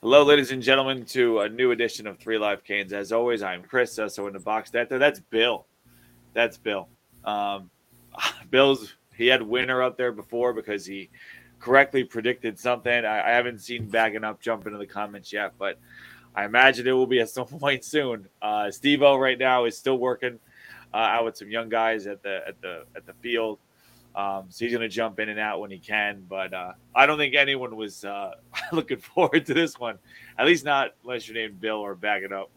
Hello, ladies and gentlemen, to a new edition of Three Live Canes. As always, I'm Chris. Uh, so in the box that there, that's Bill. That's Bill. Um, Bill's he had winner up there before because he correctly predicted something. I, I haven't seen backing up jump into the comments yet, but I imagine it will be at some point soon. Uh, Steve O right now is still working uh, out with some young guys at the at the at the field. Um, so he's going to jump in and out when he can. But uh, I don't think anyone was uh, looking forward to this one, at least not unless you're named Bill or backing up,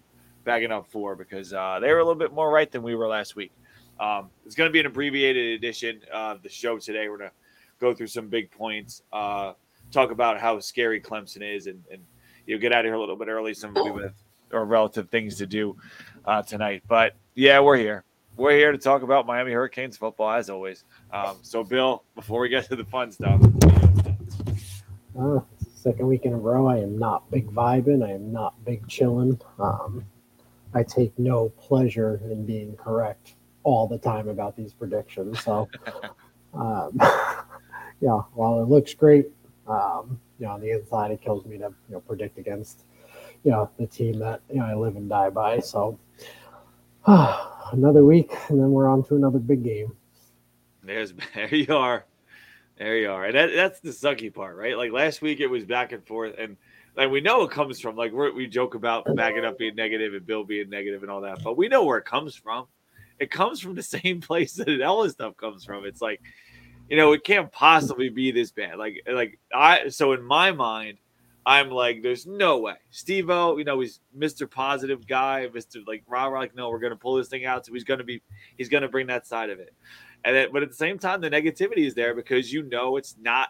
backing up for because uh, they were a little bit more right than we were last week. Um, it's going to be an abbreviated edition of the show today. We're going to go through some big points, uh, talk about how scary Clemson is, and, and you get out of here a little bit early. Some with or relative things to do uh, tonight, but yeah, we're here we're here to talk about Miami Hurricanes football as always. Um, so, Bill, before we get to the fun stuff, uh, second week in a row, I am not big vibing. I am not big chilling. Um, I take no pleasure in being correct all the time about these predictions. So, um, yeah, while it looks great, um, you know, on the inside, it kills me to you know predict against you know the team that you know I live and die by. So. another week, and then we're on to another big game. There's there you are, there you are, and that, that's the sucky part, right? Like last week, it was back and forth, and like we know it comes from like we joke about backing up being negative and Bill being negative and all that, but we know where it comes from. It comes from the same place that this stuff comes from. It's like, you know, it can't possibly be this bad. Like, like I so in my mind, I'm like, there's no way. Steve O, you know, he's Mr. Positive guy, Mr. like rah rah, like, no, we're gonna pull this thing out. So he's gonna be he's gonna bring that side of it. And then but at the same time, the negativity is there because you know it's not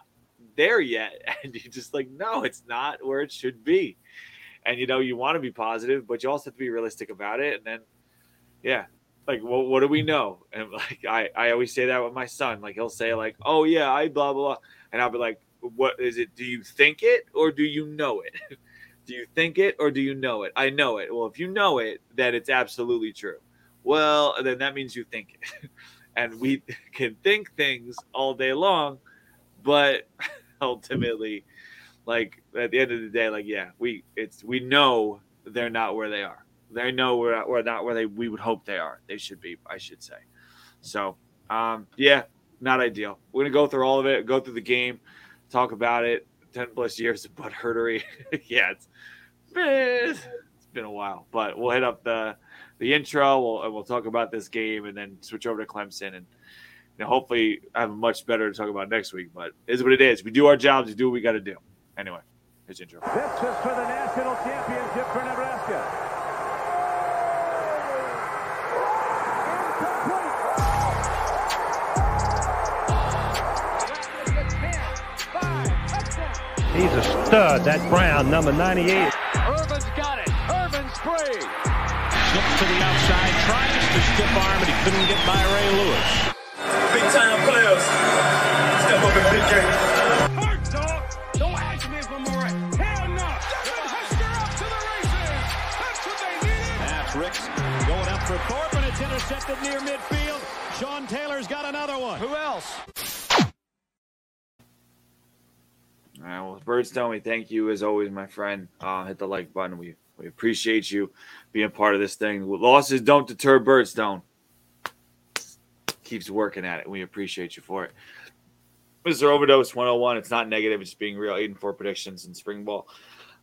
there yet. And you just like, no, it's not where it should be. And you know, you want to be positive, but you also have to be realistic about it. And then yeah, like well, what do we know? And like I, I always say that with my son. Like he'll say, like, oh yeah, I blah blah, blah. and I'll be like, what is it? Do you think it or do you know it? do you think it or do you know it? I know it. Well, if you know it, then it's absolutely true. Well, then that means you think it. and we can think things all day long, but ultimately, like at the end of the day, like yeah, we it's we know they're not where they are. They know we're not, we're not where they we would hope they are. They should be, I should say. So, um, yeah, not ideal. We're gonna go through all of it, go through the game talk about it. 10 plus years of butt herdery. yeah, it's it's been a while, but we'll hit up the the intro. We'll uh, we'll talk about this game and then switch over to Clemson and you know, hopefully I have much better to talk about next week. But it is what it is. We do our jobs. We do what we got to do. Anyway, here's the intro. This is for the national championship for Nebraska. He's a stud, that Brown, number 98. Irvin's got it. Irvin's free. Slips to the outside, tries to stiff arm, but he couldn't get by Ray Lewis. Big time players. Step up in big games. Hard dog. Don't ask me if I'm all right. Hell no. Husker up to the races. That's what they needed. That's Ricks going up for Thorpe, and it's intercepted near midfield. Sean Taylor's got another one. Who else? All right, well, Birdstone, we thank you as always, my friend. Uh, hit the like button. We we appreciate you being part of this thing. Losses don't deter Birdstone. Keeps working at it. We appreciate you for it. Mr. Overdose 101. It's not negative. It's being real. 8 and 4 predictions in spring ball.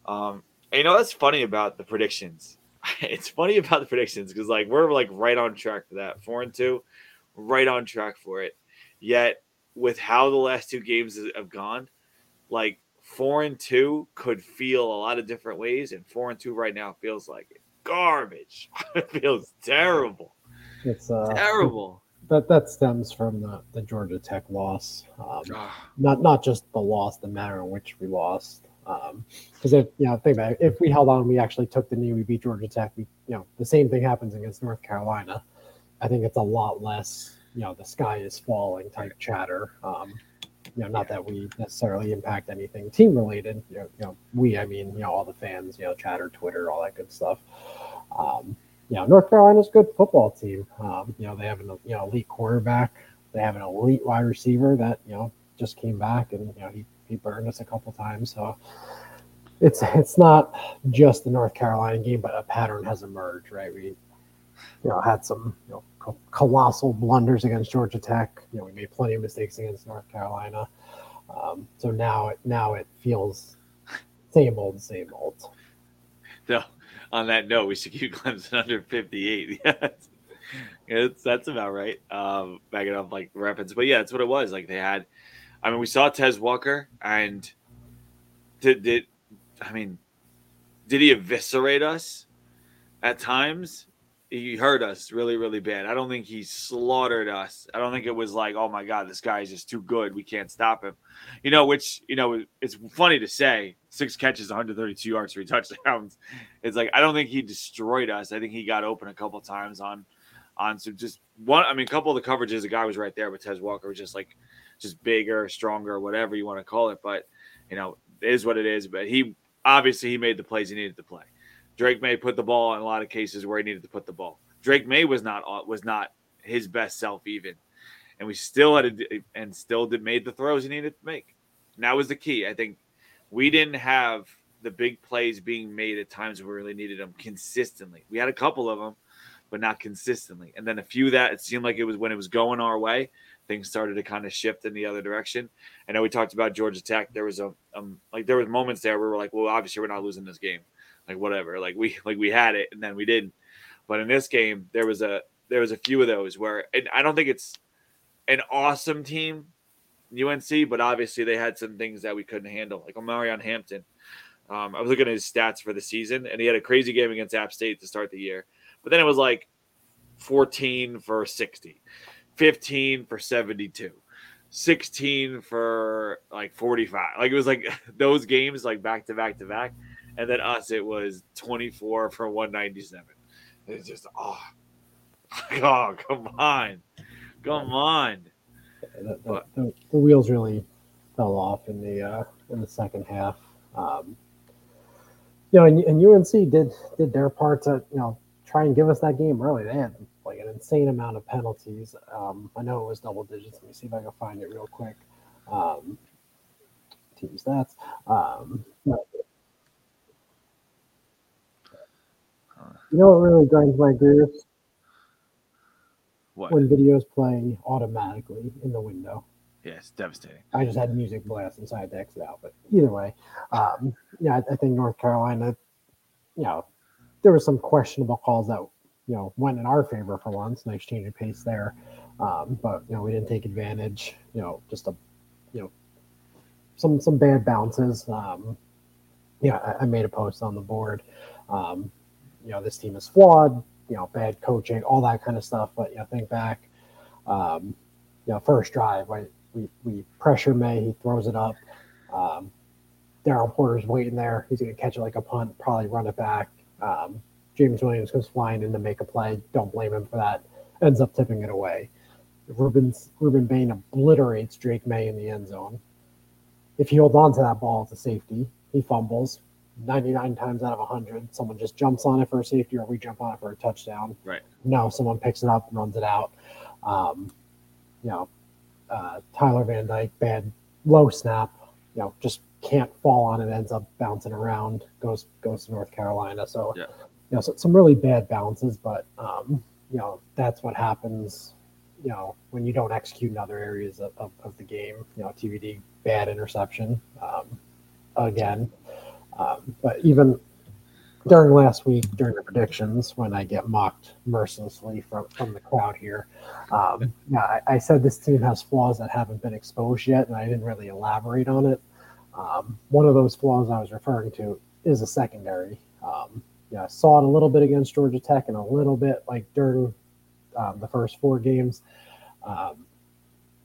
Um, you know, that's funny about the predictions. it's funny about the predictions because, like, we're like right on track for that. 4 and 2, right on track for it. Yet, with how the last two games have gone, like four and two could feel a lot of different ways, and four and two right now feels like garbage. it feels terrible. It's uh, terrible. That that stems from the, the Georgia Tech loss. Um, not not just the loss, the manner in which we lost. Because um, if you know, think about it, if we held on, we actually took the knee, we beat Georgia Tech. We, you know, the same thing happens against North Carolina. I think it's a lot less, you know, the sky is falling type chatter. Um, you know, not that we necessarily impact anything team related. You know, you know, we, I mean, you know, all the fans, you know, chatter, Twitter, all that good stuff. Um, you know, North Carolina's a good football team. Um, you know, they have an you know elite quarterback. They have an elite wide receiver that you know just came back and you know he he burned us a couple times. So it's it's not just the North Carolina game, but a pattern has emerged, right? We you know had some you know colossal blunders against Georgia Tech. You know, we made plenty of mistakes against North Carolina. Um, so now it now it feels same old, same old. So on that note, we should keep Clemson under 58. Yeah, it's, that's about right. Um, backing up like reference, but yeah, that's what it was. Like they had, I mean, we saw Tez Walker, and did did I mean, did he eviscerate us at times? He hurt us really, really bad. I don't think he slaughtered us. I don't think it was like, oh my god, this guy is just too good. We can't stop him. You know, which you know, it's funny to say six catches, 132 yards, three touchdowns. It's like I don't think he destroyed us. I think he got open a couple times on on some just one. I mean, a couple of the coverages, the guy was right there, but Tez Walker was just like just bigger, stronger, whatever you want to call it. But you know, it is what it is. But he obviously he made the plays he needed to play. Drake Maye put the ball in a lot of cases where he needed to put the ball. Drake Maye was not was not his best self even, and we still had a, and still did made the throws he needed to make. And that was the key. I think we didn't have the big plays being made at times we really needed them consistently. We had a couple of them, but not consistently. And then a few that it seemed like it was when it was going our way, things started to kind of shift in the other direction. I know we talked about Georgia Tech. There was a um, like there was moments there where we were like, well, obviously we're not losing this game, like whatever. Like we like we had it and then we didn't. But in this game, there was a there was a few of those where and I don't think it's an awesome team, UNC, but obviously they had some things that we couldn't handle, like Omarion Hampton. Um, I was looking at his stats for the season, and he had a crazy game against App State to start the year. But then it was like 14 for 60, 15 for 72, 16 for like 45. Like it was like those games, like back to back to back. And then us, it was 24 for 197. It's just, oh, oh, come on. Come on. The, the, the, the wheels really fell off in the uh, in the second half. Um, you know, and, and UNC did did their part to you know try and give us that game early. They had like an insane amount of penalties. Um, I know it was double digits. Let me see if I can find it real quick. Um, team stats. Um, but, you know what really grinds my gears? What? When videos play automatically in the window. Yeah, it's devastating. I just had music blast inside to exit out. But either way, um, yeah, I, I think North Carolina, you know, there were some questionable calls that you know went in our favor for once. Nice change of pace there, um, but you know we didn't take advantage. You know, just a you know some some bad bounces. Um, yeah, I, I made a post on the board. Um, you know, this team is flawed. You know, bad coaching, all that kind of stuff. But you know, think back. Um, you know, first drive, right? We we pressure Maye, he throws it up. Um, Daryl Porter's waiting there. He's going to catch it like a punt, probably run it back. Um, James Williams comes flying in to make a play. Don't blame him for that. Ends up tipping it away. Rueben's, Rueben Bain obliterates Drake Maye in the end zone. If he holds on to that ball, a safety. He fumbles. 99 times out of 100, someone just jumps on it for a safety or we jump on it for a touchdown. Right. No, someone picks it up and runs it out. Um, you know, uh, Tyler Van Dyke, bad low snap, you know, just can't fall on it, ends up bouncing around, goes goes to North Carolina. So, Yeah. you know, so, some really bad bounces, but um, you know, that's what happens, you know, when you don't execute in other areas of, of, of the game. You know, TVD bad interception um, again. Um, but even during last week, during the predictions, when I get mocked mercilessly from, from the crowd here, um, yeah, I, I said this team has flaws that haven't been exposed yet, and I didn't really elaborate on it. Um, one of those flaws I was referring to is a secondary. Um, yeah, I saw it a little bit against Georgia Tech and a little bit like during um, the first four games. Um,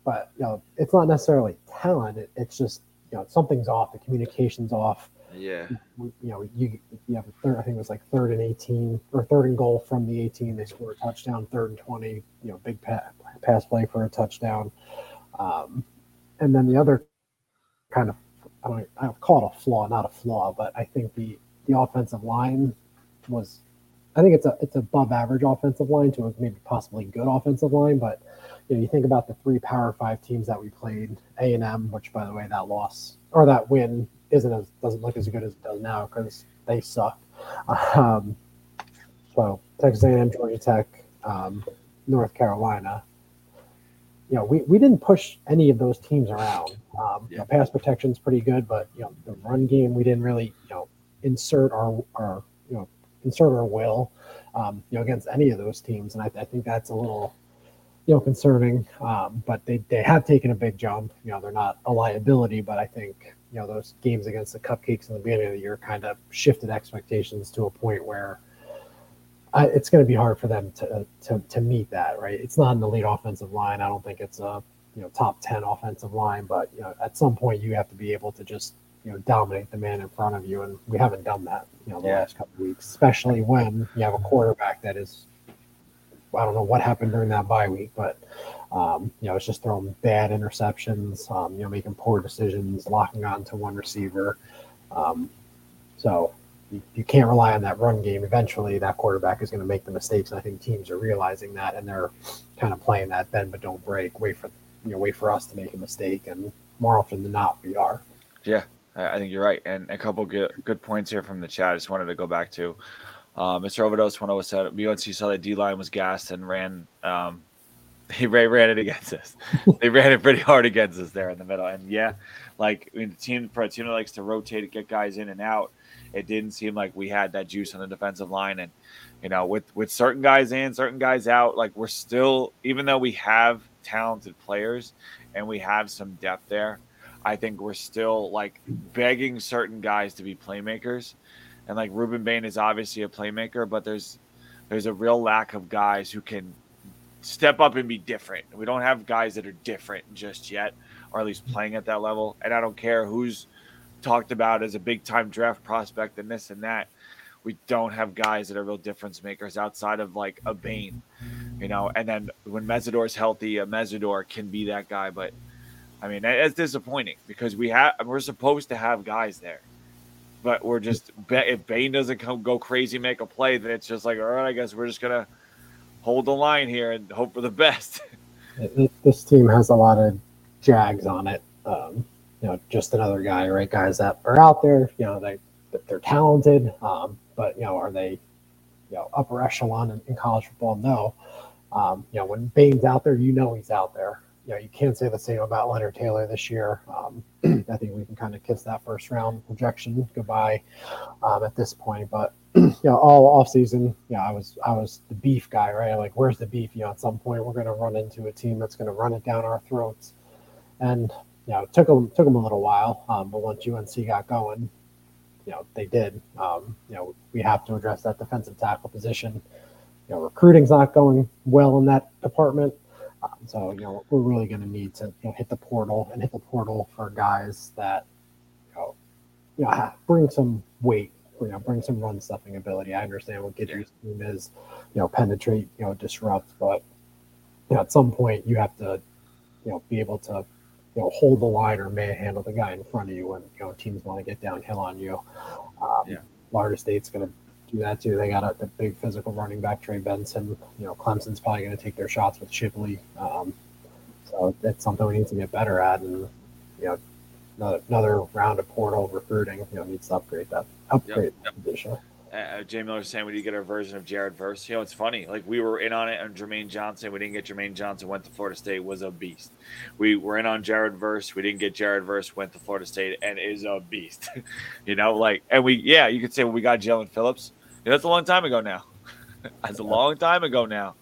but you know, it's not necessarily talent. It, it's just you know something's off. The communication's off. Yeah. You know, you you have a third. I think it was like third and eighteen or third and goal from the eighteen. They score a touchdown. Third and twenty. You know, big pa- pass play for a touchdown. Um, and then the other kind of I don't I don't call it a flaw, not a flaw, but I think the the offensive line was I think it's a it's above average offensive line to a maybe possibly good offensive line, but you know you think about the three Power Five teams that we played, A and M, which by the way that loss or that win isn't as doesn't look as good as it does now because they suck. Um, so Texas A&M, Georgia Tech, um, North Carolina. You know, we, we didn't push any of those teams around. Um, you know, pass protection's pretty good, but you know, the run game we didn't really you know insert our our you know insert our will um, you know against any of those teams, and I, I think that's a little you know concerning. Um, but they they have taken a big jump. You know, they're not a liability, but I think you know those games against the Cupcakes in the beginning of the year kind of shifted expectations to a point where I, it's going to be hard for them to, uh, to to meet that. Right? It's not an elite offensive line. I don't think it's a you know top ten offensive line, but you know at some point you have to be able to just you know dominate the man in front of you, and we haven't done that you know the Yeah. last couple of weeks, especially when you have a quarterback that is. I don't know what happened during that bye week, but um, you know, it's just throwing bad interceptions, um, you know, making poor decisions, locking on to one receiver. Um, so you, you can't rely on that run game. Eventually, that quarterback is going to make the mistakes. And I think teams are realizing that, and they're kind of playing that bend but don't break. Wait for you know, wait for us to make a mistake, and more often than not, we are. Yeah, I think you're right. And a couple good good points here from the chat. I just wanted to go back to uh, Mr. Overdose. One of said UNC saw that D line was gassed and ran. Um, he ran, ran it against us. they ran it pretty hard against us there in the middle. And yeah, like I mean, the team team likes to rotate, get guys in and out. It didn't seem like we had that juice on the defensive line, and you know, with with certain guys in, certain guys out, like we're still, even though we have talented players and we have some depth there, I think we're still like begging certain guys to be playmakers. And like Rueben Bain is obviously a playmaker, but there's there's a real lack of guys who can step up and be different. We don't have guys that are different just yet, or at least playing at that level. And I don't care who's talked about as a big time draft prospect and this and that. We don't have guys that are real difference makers outside of like a Bain, you know. And then when Mesidor's healthy, a Mesidor can be that guy. But I mean, it's disappointing because we have we're supposed to have guys there, but we're just if Bain doesn't come go crazy make a play, then it's just like all right, I guess we're just gonna hold the line here and hope for the best. This team has a lot of jags on it. Um, you know, just another guy, right? Guys that are out there. You know, they they're talented, um, but you know, are they, you know, upper echelon in, in college football? No. Um, you know, when Bain's out there, you know he's out there. You know, you can't say the same about Leonard Taylor this year. Um, I think we can kind of kiss that first round projection goodbye um, at this point. But you know, all off season, know, I was I was the beef guy, right? Like, where's the beef? You know, at some point we're going to run into a team that's going to run it down our throats, and you know, it took them took them a little while, um, but once UNC got going, you know, they did. Um, you know, we have to address that defensive tackle position. You know, recruiting's not going well in that department. Um, so, you know, we're really going to need to you know, hit the portal and hit the portal for guys that, you know, you know, bring some weight, you know, bring some run stuffing ability. I understand what Guidry's team is, you know, penetrate, you know, disrupt, but you know, at some point you have to, you know, be able to, you know, hold the line or manhandle the guy in front of you when you know teams want to get downhill on you. Um, Yeah. Florida State's going to do that too. They got a the big physical running back Trey Benson. You know, Clemson's probably going to take their shots with Shipley. Um, so it's something we need to get better at, and you know, another, another round of portal recruiting. You know, needs to upgrade that upgrade that position. Uh, Jay Miller saying we need to get our version of Jared Verse. You know, it's funny. Like we were in on it on Jermaine Johnson. We didn't get Jermaine Johnson. Went to Florida State. Was a beast. We were in on Jared Verse. We didn't get Jared Verse. Went to Florida State and is a beast. you know, like and we yeah, you could say well, we got Jaelan Phillips. You know, that's a long time ago now. that's a long time ago now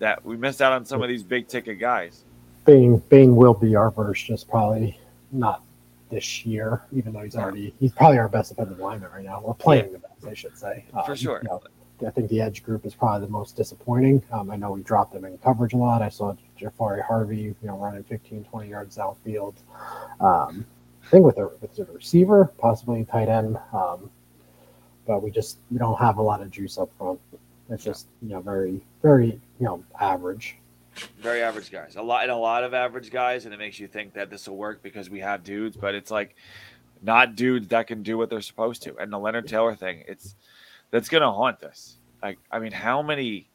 that we missed out on some of these big ticket guys. Bain Bain will be our verse, just probably not this year, even though he's already he's probably our best defensive lineman right now. We're playing the best, I should say. For Um, sure. you know, I think the edge group is probably the most disappointing. Um, I know we dropped them in coverage a lot. I saw Jafari Harvey, you know, running 15, 20 yards downfield. Um, I think with a with the receiver, possibly tight end. Um, but we just we don't have a lot of juice up front. It's just you know very very you know average. Very average guys. A lot and a lot of average guys, and it makes you think that this will work because we have dudes, but it's like not dudes that can do what they're supposed to. And the Leonard Taylor thing, it's that's gonna haunt us. Like, I mean, how many?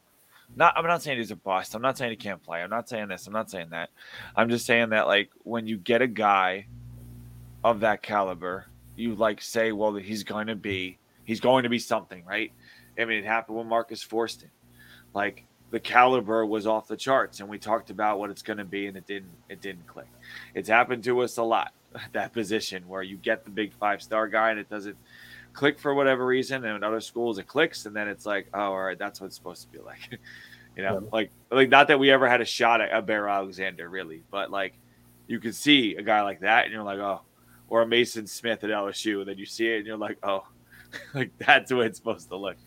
Not, I'm not saying he's a bust. I'm not saying he can't play. I'm not saying this. I'm not saying that. I'm just saying that like when you get a guy of that caliber, you like say, well, he's going to be he's going to be something, right? I mean, it happened when Marcus Forston. Like the caliber was off the charts, and we talked about what it's going to be, and it didn't it didn't click. It's happened to us a lot. That position where you get the big five star guy, and it doesn't click for whatever reason, and in other schools it clicks, and then it's like, oh, all right, that's what it's supposed to be like. you know, yeah. like like not that we ever had a shot at a Bear Alexander, really, but like you can see a guy like that, and you're like, oh, or a Maason Smith at LSU, and then you see it, and you're like, oh, like that's what it's supposed to look.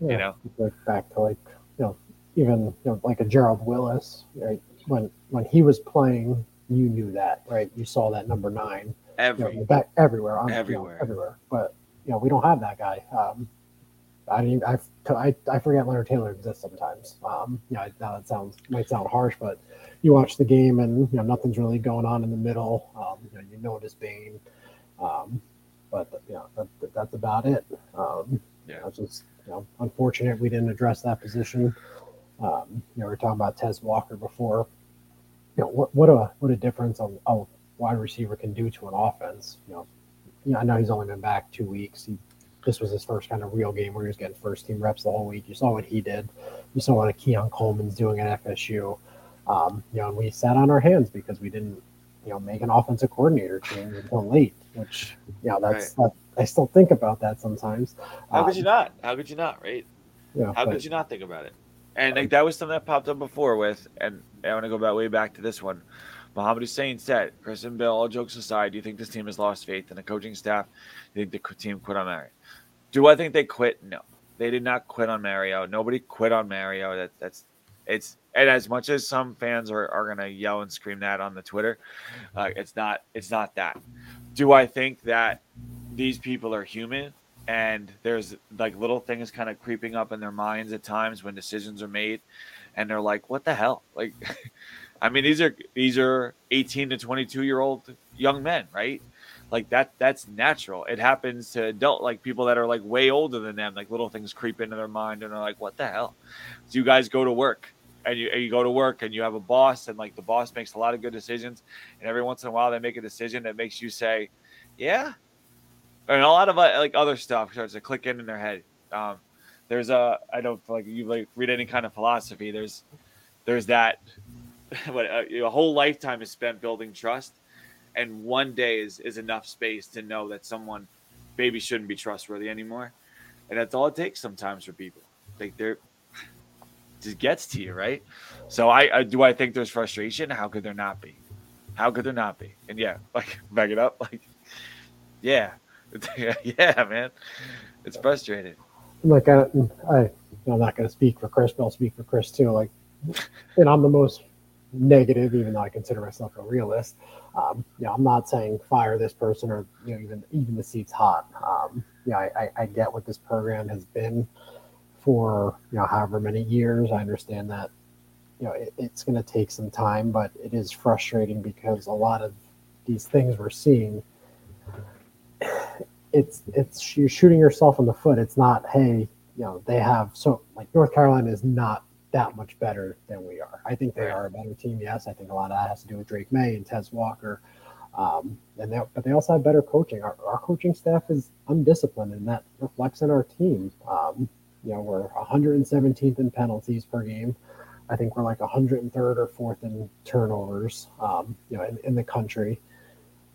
Yeah, you know, like back to like you know even you know like a Gerald Willis, right? When when he was playing, you knew that, right? You saw that number nine Every, you know, back everywhere, on, everywhere, you know, everywhere. But you know, we don't have that guy. Um, I mean, I, I, I forget Leonard Taylor exists sometimes. Um, yeah, that sounds might sound harsh, but you watch the game and you know nothing's really going on in the middle. Um, you know, you notice Bain, um, but you know that, that's about it. Um, yeah, it's just you know unfortunate we didn't address that position. Um, you know, we are talking about Tez Walker before. You know, what what a what a difference a, a wide receiver can do to an offense. You know, you know, I know he's only been back two weeks. He this was his first kind of real game where he was getting first team reps the whole week. You saw what he did. You saw what a Keon Coleman's doing at FSU. Um, you know, and we sat on our hands because we didn't, you know, make an offensive coordinator change until late. Which, you know, that's right. that, I still think about that sometimes. How um, could you not? How could you not? Right? Yeah. How but, could you not think about it? And like, that was something that popped up before with, and I want to go back way back to this one. Mohamed Hussein said, Chris and Bill, all jokes aside, do you think this team has lost faith in the coaching staff? Do you think the team quit on Mario? Do I think they quit? No. They did not quit on Mario. Nobody quit on Mario. That that's it's and as much as some fans are, are gonna yell and scream that on the Twitter, uh, it's not it's not that. Do I think that these people are human and there's like little things kind of creeping up in their minds at times when decisions are made and they're like what the hell? Like i mean these are these are 18 to 22 year old young men right? Like that that's natural. It happens to adult like people that are like way older than them like little things creep into their mind and they're like what the hell? So you guys go to work and you, and you go to work and you have a boss and like the boss makes a lot of good decisions and every once in a while they make a decision that makes you say yeah and a lot of uh, like other stuff starts to click in in their head. Um, there's a I don't like you like read any kind of philosophy. There's there's that what a, uh, a whole lifetime is spent building trust, and one day is is enough space to know that someone maybe shouldn't be trustworthy anymore, and that's all it takes sometimes for people. Like they're just gets to you, right? So I, I do I think there's frustration. How could there not be? How could there not be? And yeah, like back it up, like yeah, yeah, man, it's frustrating. Like I, I I'm not going to speak for Chris, but I'll speak for Chris too. Like, and I'm the most negative, even though I consider myself a realist. Um, you know, I'm not saying fire this person or you know even even the seat's hot. Um, yeah, I, I, I get what this program has been for you know however many years. I understand that you know it, it's going to take some time, but it is frustrating because a lot of these things we're seeing it's it's you're shooting yourself in the foot. It's not, hey, you know, they have so like North Carolina is not that much better than we are. I think they are a better team. Yes, I think a lot of that has to do with Drake Maye and Tez Walker. Um, and they, but they also have better coaching. Our, our coaching staff is undisciplined, and that reflects in our team. Um, you know, we're 117th in penalties per game. I think we're like 103rd or fourth in turnovers. Um, you know, in, in the country.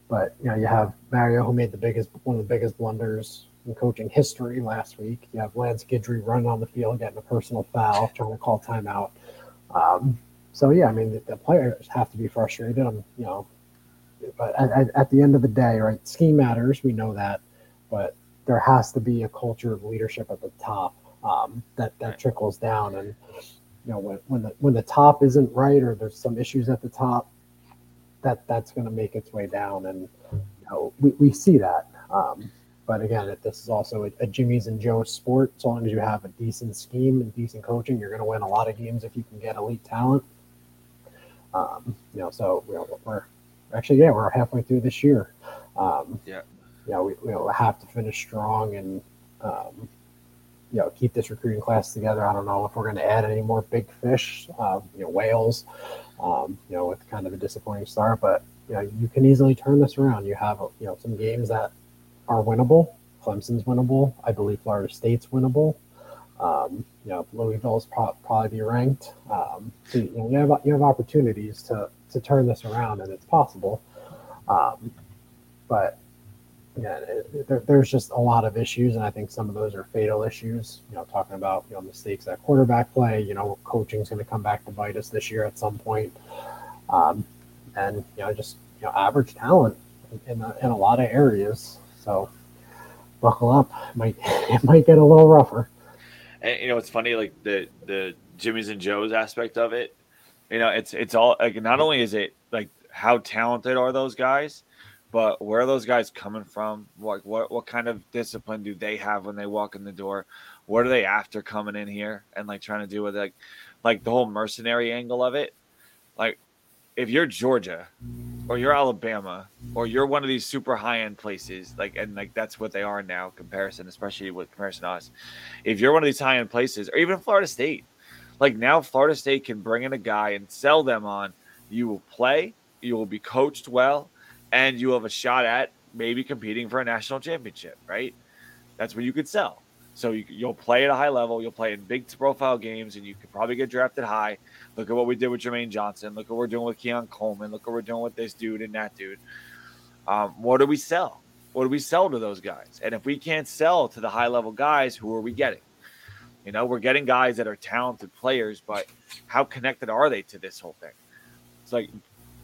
But you know, you have Mario who made the biggest one of the biggest blunders in coaching history last week. You have Lance Guidry running on the field, getting a personal foul, trying to call timeout. Um, so yeah, I mean the, the, players have to be frustrated. I'm, you know, but at, at, the end of the day, right? Scheme matters. We know that, but there has to be a culture of leadership at the top um, that that trickles down. And you know, when when the when the top isn't right or there's some issues at the top, that that's going to make its way down, and you know, we, we see that. Um, but again, this is also a, a, Jimmy's and Joe's sport. As long as you have a decent scheme and decent coaching, you're going to win a lot of games if you can get elite talent. Um, you know, so you know, we're actually yeah, we're halfway through this year. Um, yeah, yeah, we, we have to finish strong and um, you know keep this recruiting class together. I don't know if we're going to add any more big fish, uh, you know, whales um, you know, with kind of a disappointing start. But you know, you can easily turn this around. You have you know some games that are winnable. Clemson's winnable. I believe Florida State's winnable. Um, you know, Louisville's pro- probably be ranked. Um, so you, know, you have you have opportunities to to turn this around, and it's possible. Um, but yeah, it, there, there's just a lot of issues, and I think some of those are fatal issues. You know, talking about you know mistakes at quarterback play. You know, coaching's going to come back to bite us this year at some point, um, and you know, just you know, average talent in a, in a lot of areas. So buckle up. It might it might get a little rougher. And you know, it's funny, like the the Jimmys and Joes aspect of it. You know, it's it's all like not only is it like how talented are those guys, but where are those guys coming from? Like, what what kind of discipline do they have when they walk in the door? What are they after coming in here and like trying to do with like like the whole mercenary angle of it? Like if you're Georgia or you're Alabama or you're one of these super high end places, like and like that's what they are now, comparison, especially with comparison to us. If you're one of these high end places, or even Florida State, like now Florida State can bring in a guy and sell them on you will play, you will be coached well, and you have a shot at maybe competing for a national championship, right? That's what you could sell. So you, you'll play at a high level, you'll play in big profile games, and you could probably get drafted high. Look at what we did with Jermaine Johnson. Look at what we're doing with Keon Coleman. Look what we're doing with this dude and that dude. Um, what do we sell? What do we sell to those guys? And if we can't sell to the high level guys, who are we getting? You know, we're getting guys that are talented players, but how connected are they to this whole thing? It's like,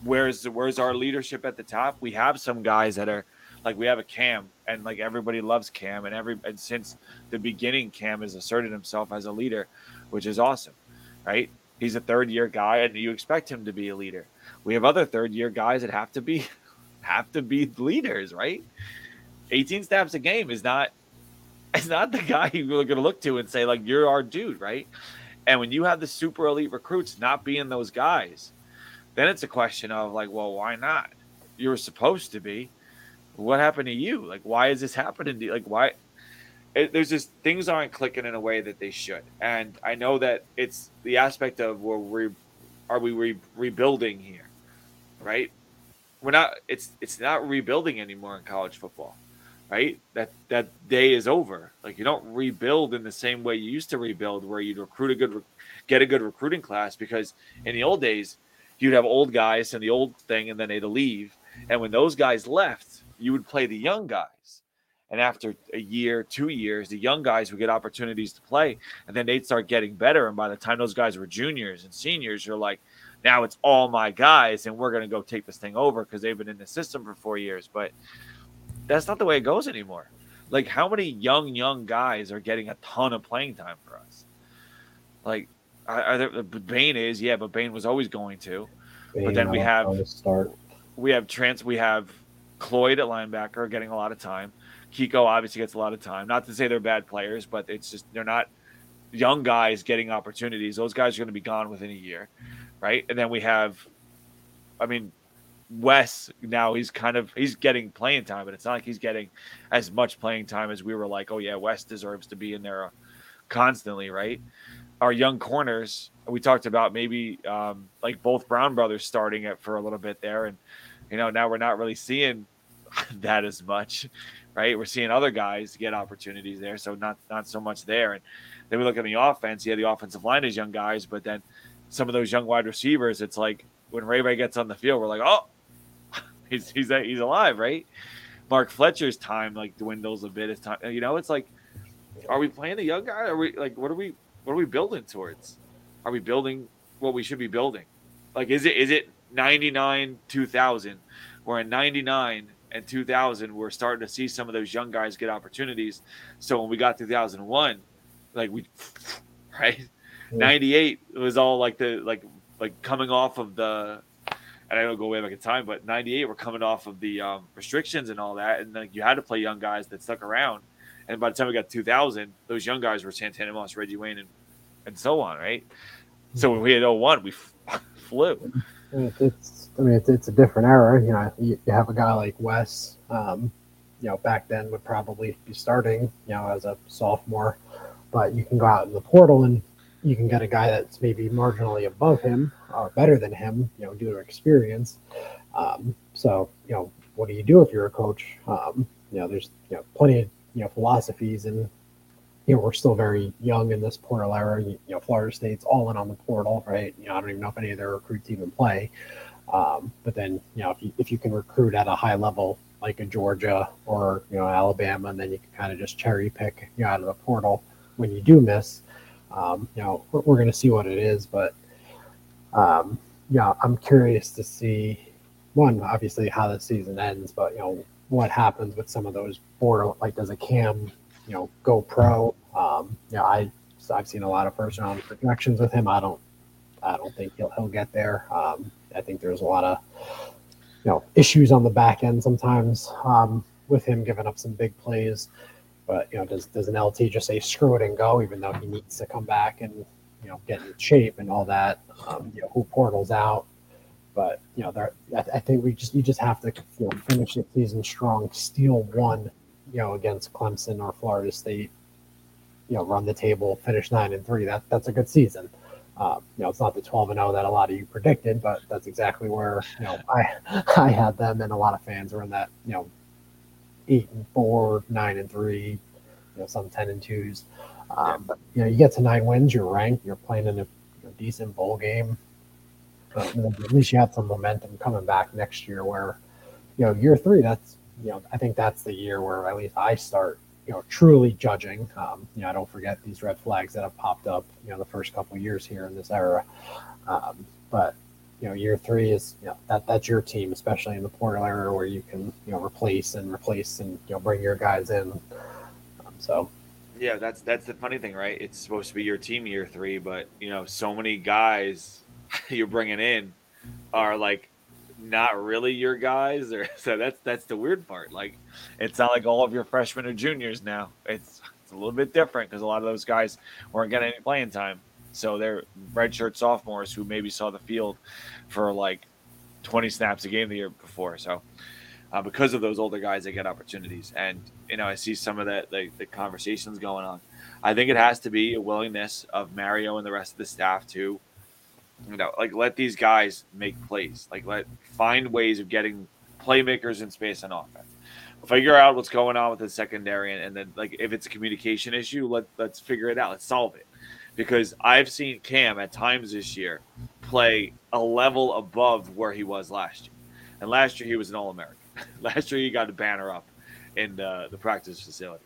where's where's our leadership at the top? We have some guys that are like we have a Cam, and like everybody loves Cam, and every and since the beginning, Cam has asserted himself as a leader, which is awesome, right? He's a third year guy, and you expect him to be a leader. We have other third year guys that have to be have to be leaders, right? 18 snaps a game is not is not the guy you're going to look to and say like you're our dude, right? And when you have the super elite recruits not being those guys, then it's a question of like, well, why not? You were supposed to be. What happened to you? Like, why is this happening? To you? Like, why? It, there's just things aren't clicking in a way that they should. And I know that it's the aspect of where we are we re- rebuilding here, right? We're not. It's it's not rebuilding anymore in college football, right? That that day is over. Like you don't rebuild in the same way you used to rebuild, where you'd recruit a good, get a good recruiting class. Because in the old days, you'd have old guys and the old thing, and then they'd leave. And when those guys left, you would play the young guys. And after a year, two years, the young guys would get opportunities to play, and then they'd start getting better. And by the time those guys were juniors and seniors, you're like, now it's all my guys, and we're going to go take this thing over because they've been in the system for four years. But that's not the way it goes anymore. Like, how many young, young guys are getting a ton of playing time for us? Like, I, I, Bain is, yeah, but Bain was always going to. Bain, but then we have start. we have trans we have Cloyd at linebacker getting a lot of time. Kiko obviously gets a lot of time. Not to say they're bad players, but it's just they're not young guys getting opportunities. Those guys are going to be gone within a year, right? And then we have, I mean, Wes now he's kind of he's getting playing time, but it's not like he's getting as much playing time as we were like, oh yeah, Wes deserves to be in there constantly, right? Our young corners, we talked about maybe um, like both Brown brothers starting it for a little bit there, and you know now we're not really seeing that as much, right? We're seeing other guys get opportunities there, so not not so much there. And then we look at the offense. Yeah, the offensive line is young guys, but then some of those young wide receivers, it's like when Ray Ray gets on the field, we're like, oh, he's he's he's alive, right? Mark Fletcher's time like dwindles a bit. His time, you know, it's like, are we playing the young guy? Are we like, what are we what are we building towards? Are we building what we should be building? Like, is it is it ninety nine two thousand? Where in ninety nine and 2000 we're starting to see some of those young guys get opportunities so when we got 2001 like we right Yeah. 98 was all like the like like coming off of the and I don't go way back in time, but '98 we're coming off of the um, restrictions and all that, and like you had to play young guys that stuck around. And by the time we got 2000, those young guys were Santana Moss, Reggie Wayne, and and so on, right? So when we had 01, we flew. It's, I mean, it's, it's a different era. You know, you, you have a guy like Wes, um, you know, back then would probably be starting, you know, as a sophomore, but you can go out in the portal and you can get a guy that's maybe marginally above him or better than him, you know, due to experience. Um, so, you know, what do you do if you're a coach? Um, you know, there's you know plenty of you know philosophies, and you know we're still very young in this portal era. You, you know, Florida State's all in on the portal, right? You know, I don't even know if any of their recruits even play. Um, but then, you know, if you, if you can recruit at a high level like a Georgia or you know Alabama, and then you can kind of just cherry pick you know out of the portal when you do miss. Um, you know, we're, we're going to see what it is, but um, yeah, I'm curious to see one obviously how the season ends, but you know what happens with some of those border like does a Cam you know go pro? Um, you know, I I've seen a lot of first round projections with him. I don't I don't think he'll he'll get there. Um, I think there's a lot of you know issues on the back end sometimes um, with him giving up some big plays. But you know, does does an LT just say screw it and go, even though he needs to come back and you know get in shape and all that? Um, you know, who portals out? But you know, there, I, I think we just you just have to you know finish the season strong, steal one, you know, against Clemson or Florida State. You know, run the table, finish nine and three. That that's a good season. Um, you know, it's not the 12 and 0 that a lot of you predicted, but that's exactly where you know I I had them, and a lot of fans were in that you know eight and four, nine and three, you know, some ten and twos. Um, but you know, you get to nine wins, you're ranked, you're playing in a you know, decent bowl game. But, at least you have some momentum coming back next year. Where you know, year three, that's you know, I think that's the year where at least I start you know truly judging. Um, you know, I don't forget these red flags that have popped up. You know, the first couple years here in this era. Um, but you know, year three is you know that that's your team, especially in the portal era where you can you know replace and replace and you know bring your guys in. Um, so yeah, that's that's the funny thing, right? It's supposed to be your team year three, but you know, so many guys you're bringing in are like not really your guys, or so that's that's the weird part. Like, it's not like all of your freshmen or juniors now. It's it's a little bit different because a lot of those guys weren't getting any playing time. So they're redshirt sophomores who maybe saw the field for like 20 snaps a game the year before. So uh, because of those older guys, they get opportunities. And you know, I see some of that the, the conversations going on. I think it has to be a willingness of Mario and the rest of the staff to, you know, like let these guys make plays, like let find ways of getting playmakers in space and offense. Figure out what's going on with the secondary, and, and then like if it's a communication issue, let let's figure it out. Let's solve it because I've seen Cam at times this year play a level above where he was last year. And last year he was an All American. last year he got a banner up in uh, the practice facility.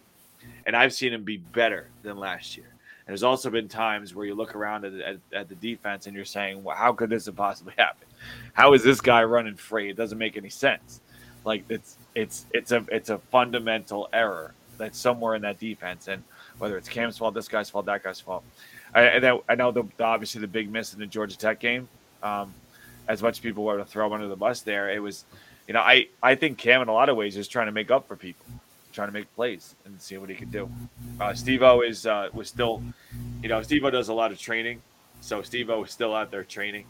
And I've seen him be better than last year. And there's also been times where you look around at, at, at the defense and you're saying, well, how could this have possibly happened? How is this guy running free? It doesn't make any sense. Like it's it's it's a it's a fundamental error that's somewhere in that defense, and whether it's Cam's fault, this guy's fault, that guy's fault, I, I know the, the, obviously the big miss in the Georgia Tech game. Um, as much people were to throw under the bus there, it was, you know, I I think Cam in a lot of ways is trying to make up for people, trying to make plays and see what he can do. Uh, Steve-O is uh, was still, you know, Steve-O does a lot of training, so Steve-O was still out there training.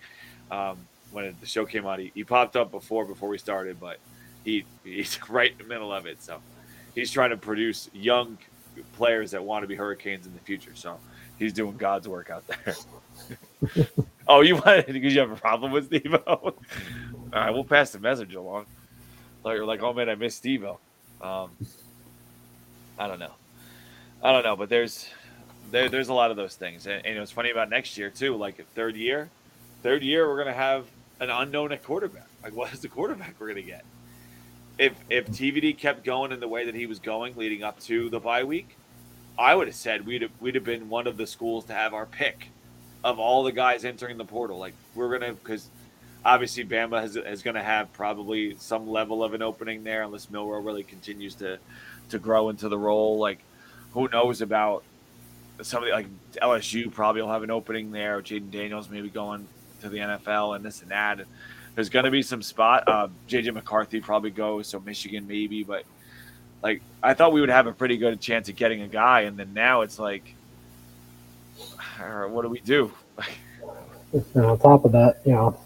Um, when the show came out, he, he popped up before before we started, but he he's right in the middle of it. So he's trying to produce young players that want to be Hurricanes in the future. So he's doing God's work out there. oh, you want because you have a problem with Steve? All right, we'll pass the message along. Like you're like, oh man, I miss Steve. Um, I don't know, I don't know, but there's there, there's a lot of those things, and, and it's funny about next year too. Like third year, third year, we're gonna have an unknown at quarterback. Like, what is the quarterback we're gonna get? If if TVD kept going in the way that he was going leading up to the bye week, I would have said we'd have, we'd have been one of the schools to have our pick of all the guys entering the portal. Like we're gonna because obviously Bama has, is going to have probably some level of an opening there unless Milroe really continues to to grow into the role. Like who knows about somebody like LSU probably will have an opening there. Jayden Daniels maybe going to the NFL and this and that. And there's going to be some spot. Uh, JJ McCarthy probably goes, so Michigan maybe, but like I thought we would have a pretty good chance of getting a guy, and then now it's like, what do we do? and on top of that, you know,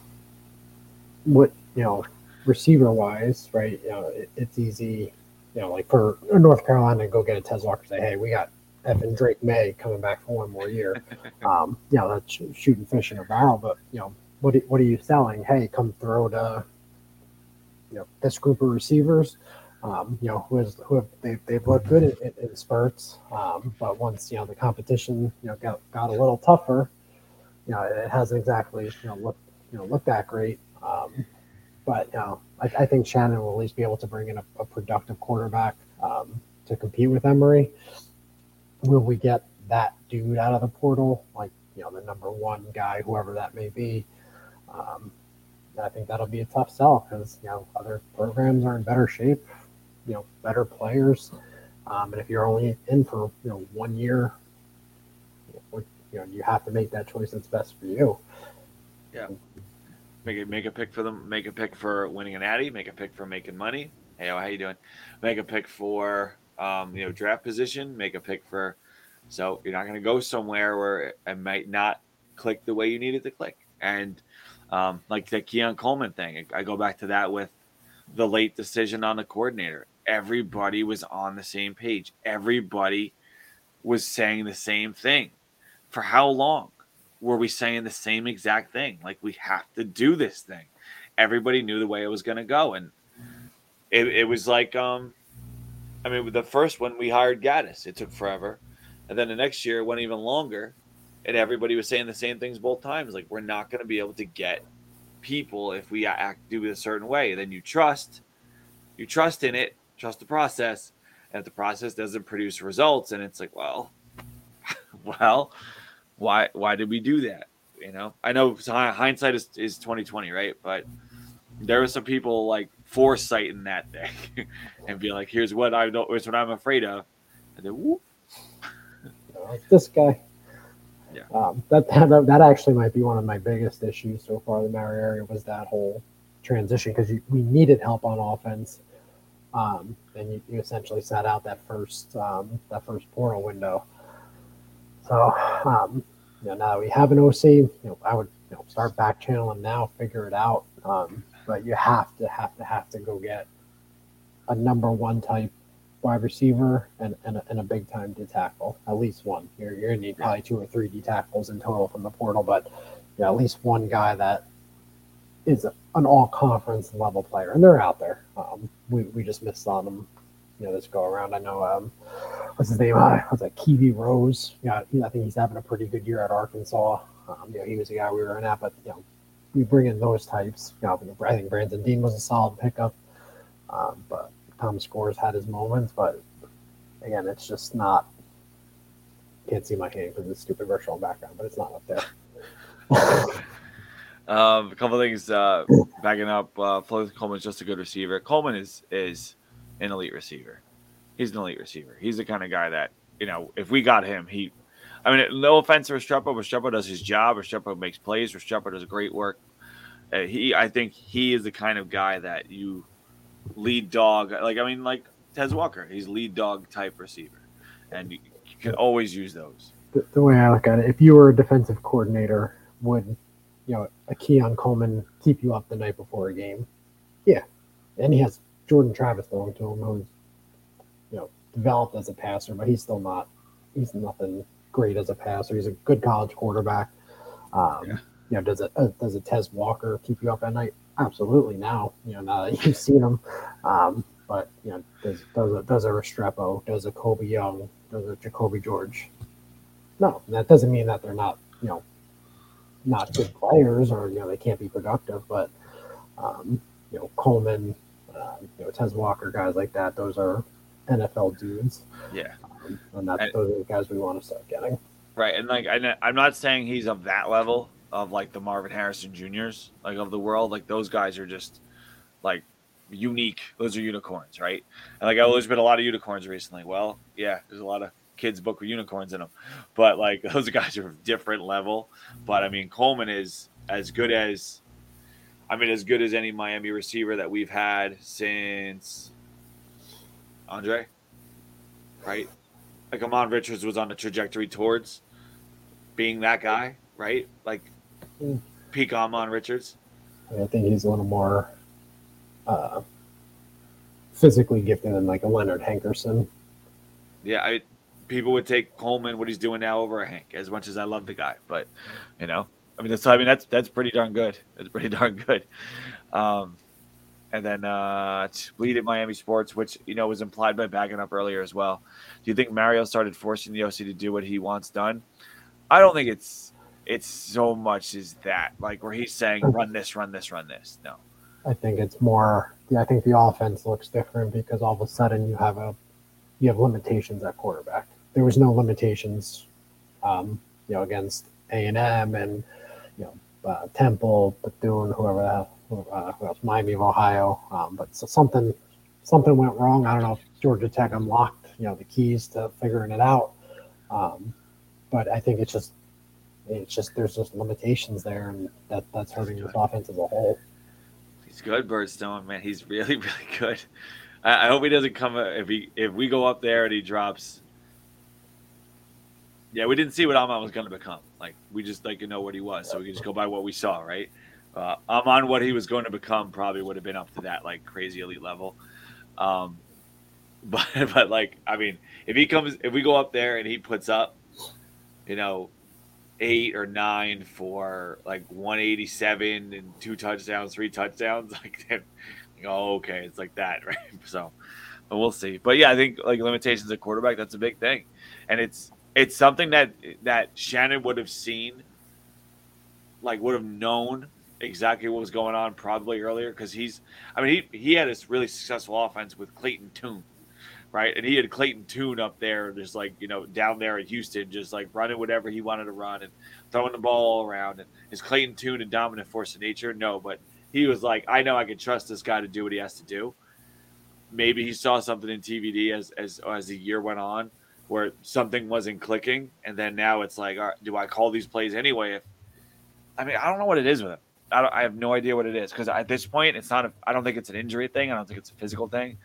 what you know, receiver wise, right? You know, it, it's easy, you know, like for North Carolina go get a Tez Walker, say, hey, we got Evan Drake Maye coming back for one more year. um, you know, that's shooting fish in a barrel, but you know, what what are you selling? Hey, come throw to you know this group of receivers um, you know, who has who have they they've looked good in, in, in spurts, um, but once you know the competition you know got got a little tougher, you know, it hasn't exactly you know looked you know looked that great. But you know, I, I think Shannon will at least be able to bring in a, a productive quarterback um, to compete with Emory. Will we get that dude out of the portal, like you know the number one guy, whoever that may be? Um, I think that'll be a tough sell because you know other programs are in better shape, you know, better players, um, and if you're only in for you know one year, you know you have to make that choice that's best for you. Yeah. Make a make a pick for them. Make a pick for winning an Addy. Make a pick for making money. Hey, how you doing? Make a pick for um, you know draft position. Make a pick for. So you're not going to go somewhere where it might not click the way you need it to click. And um, like the Keon Coleman thing, I go back to that with the late decision on the coordinator. Everybody was on the same page. Everybody was saying the same thing. For how long? Were we saying the same exact thing? Like we have to do this thing. Everybody knew the way it was going to go, and it, it, was like, um, I mean, the first one we hired Gattis, it took forever, and then the next year it went even longer, and everybody was saying the same things both times. Like we're not going to be able to get people if we act do it a certain way. Then you trust, you trust in it, trust the process, and if the process doesn't produce results, and it's like, well, well why why did we do that? You know, I know hindsight is is twenty twenty, right? But there were some people like foresighting that thing and be like, "Here's what I don't. Here's what I'm afraid of," and then whoop. this guy. Yeah. Um, that, that that actually might be one of my biggest issues so far in the Mario era was that whole transition because we needed help on offense, um, and you, you essentially sat out that first um, that first portal window. So, um, you know, now that we have an OC, you know, I would you know, start back channeling now, figure it out. Um, but you have to, have to, have to go get a number one type wide receiver and, and, a, and a big time D tackle, at least one. You're, you're going to need probably two or three D tackles in total from the portal, but you know, at least one guy that is an all conference level player, and they're out there. Um, we, we just missed on them know this go around. I know um, what's his name? Uh, what's that? Kiwi Rose. Yeah, I think he's having a pretty good year at Arkansas. Um, you know, he was the guy we were in at, but you know, we bring in those types. You know, I think Branson Deen was a solid pickup, um, but Tom Scores had his moments. But again, it's just not. Can't see my hand because it's stupid virtual background, but it's not up there. um, a couple things uh, backing up. Uh, Flo Coleman's just a good receiver. Coleman is is an elite receiver. He's an elite receiver. He's the kind of guy that you know if we got him, he. I mean, no offense to Restrepo, Restrepo does his job. Restrepo makes plays. Restrepo does great work. Uh, he, I think, he is the kind of guy that you lead dog. Like I mean, like Tez Walker, he's lead dog type receiver, and you, you can always use those. The, the, way I look at it, if you were a defensive coordinator, would you know a Keon Coleman keep you up the night before a game? Yeah, and he has Jordan Travis throwing to him, who's you know developed as a passer, but he's still not. He's nothing great as a passer. He's a good college quarterback. Um, yeah. You know, does it uh, does a Tez Walker keep you up at night? Absolutely. Now, you know, now that you've seen him, um, but you know, does does a, does a Restrepo, does a Colbie Young, does a Jacolby George? No, that doesn't mean that they're not you know not good players or you know they can't be productive, but um, you know Coleman, um, you know, Tez Walker, guys like that. Those are NFL dudes. Yeah, um, and that's and, those are the guys we want to start getting. Right, and like I, I'm not saying he's of that level of like the Marvin Harrison Juniors, like of the world. Like those guys are just like unique. Those are unicorns, right? And like oh, there's been a lot of unicorns recently. Well, yeah, there's a lot of kids' book with unicorns in them, but like those guys are different level. But I mean, Coleman is as good as I mean, as good as any Miami receiver that we've had since Andre, right? Like Ahmmon Richards was on the trajectory towards being that guy, right? Like mm. peak Ahmmon Richards. I think he's a little more uh, physically gifted than like a Leonard Hankerson. Yeah, I people would take Coleman what he's doing now over a Hank as much as I love the guy, but you know, I mean, that's I mean that's that's pretty darn good. That's pretty darn good. Um, and then uh, bleed at Miami Sports, which you know was implied by backing up earlier as well. Do you think Mario started forcing the OC to do what he wants done? I don't think it's it's so much as that, like where he's saying run this, run this, run this. No, I think it's more. Yeah, I think the offense looks different because all of a sudden you have a you have limitations at quarterback. There was no limitations, um, you know, against A and M and uh, Temple, Bethune, whoever uh, who else, Miami of Ohio. Um, but so something something went wrong. I don't know if Georgia Tech unlocked you know the keys to figuring it out. Um, but I think it's just it's just there's just limitations there, and that that's hurting this offense as a whole. he's good, Birdstone man. He's really really good. I, I hope he doesn't come uh, if he if we go up there and he drops. Yeah, we didn't see what Ahmmon was going to become. Like we just like to know what he was, so we can just go by what we saw, right? Uh, Ahmmon, what he was going to become, probably would have been up to that like crazy elite level. Um, but but like I mean, if he comes, if we go up there and he puts up, you know, eight or nine for like 187 and two touchdowns, three touchdowns, like then, oh, okay, it's like that, right? So, but we'll see. But yeah, I think like limitations at quarterback, that's a big thing, and it's it's something that that Shannon would have seen, like would have known exactly what was going on probably earlier because he's, I mean, he he had this really successful offense with Clayton Tune. Right, and he had Clayton Tune up there, just like you know, down there at Houston, just like running whatever he wanted to run and throwing the ball all around. And is Clayton Tune a dominant force of nature? No, but he was like, I know I can trust this guy to do what he has to do. Maybe he saw something in TVD as as as the year went on where something wasn't clicking, and then now it's like, do I call these plays anyway? If I mean, I don't know what it is with him. I, I have no idea what it is because at this point, it's not. I don't think it's an injury thing. I don't think it's a physical thing.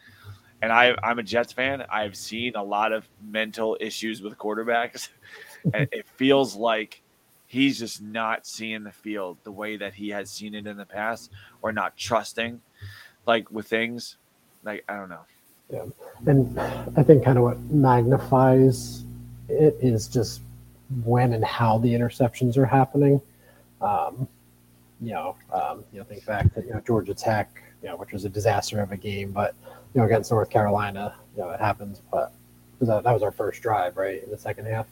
And I, I'm a Jets fan. I've seen a lot of mental issues with quarterbacks, and it feels like he's just not seeing the field the way that he has seen it in the past, or not trusting, like with things. Like I don't know. Yeah, and I think kind of what magnifies it is just when and how the interceptions are happening. Um, you know, um, you know, think back to you know Georgia Tech, you know, which was a disaster of a game, but you know against North Carolina, you know, it happens. But that, that was our first drive, right, in the second half,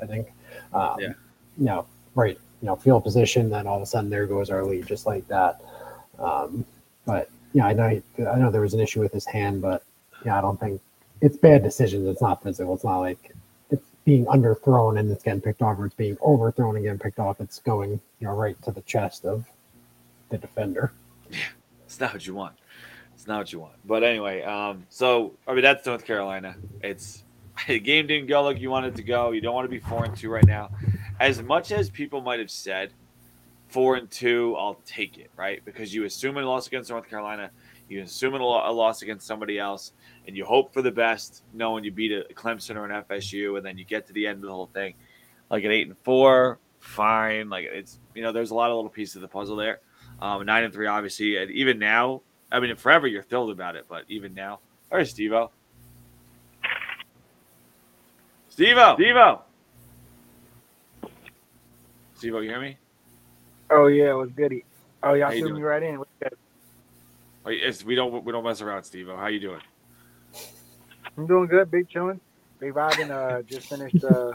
I think. Um, Yeah. You know, right, you know, field position, then all of a sudden there goes our lead, just like that. Um, but yeah, I know, I know there was an issue with his hand, but yeah, I don't think it's bad decisions. It's not physical. It's not like it's being underthrown and it's getting picked off, or it's being overthrown and getting picked off. It's going, you know, right to the chest of the defender. Yeah, It's not what you want. It's not what you want. But anyway, um, so I mean that's North Carolina. It's the game didn't go like you wanted it to go. You don't want to be four and two right now. As much as people might have said, four and two, I'll take it, right? Because you assume a loss against North Carolina, you assume a, lo- a loss against somebody else, and you hope for the best, knowing you beat a Clemson or an FSU, and then you get to the end of the whole thing, like an eight and four, fine. Like it's you know, there's a lot of little pieces of the puzzle there. Um, nine and three, obviously, and even now, I mean, forever you're thrilled about it, but even now, all right, Steve-O. Steve-O, Steve-O, Steve-O, you hear me? Oh yeah, it was goody. Oh y'all threw me right in. What's good? Oh, yes, we don't we don't mess around, Steve-O. How you doing? I'm doing good, big chilling, big vibing. Uh, just finished uh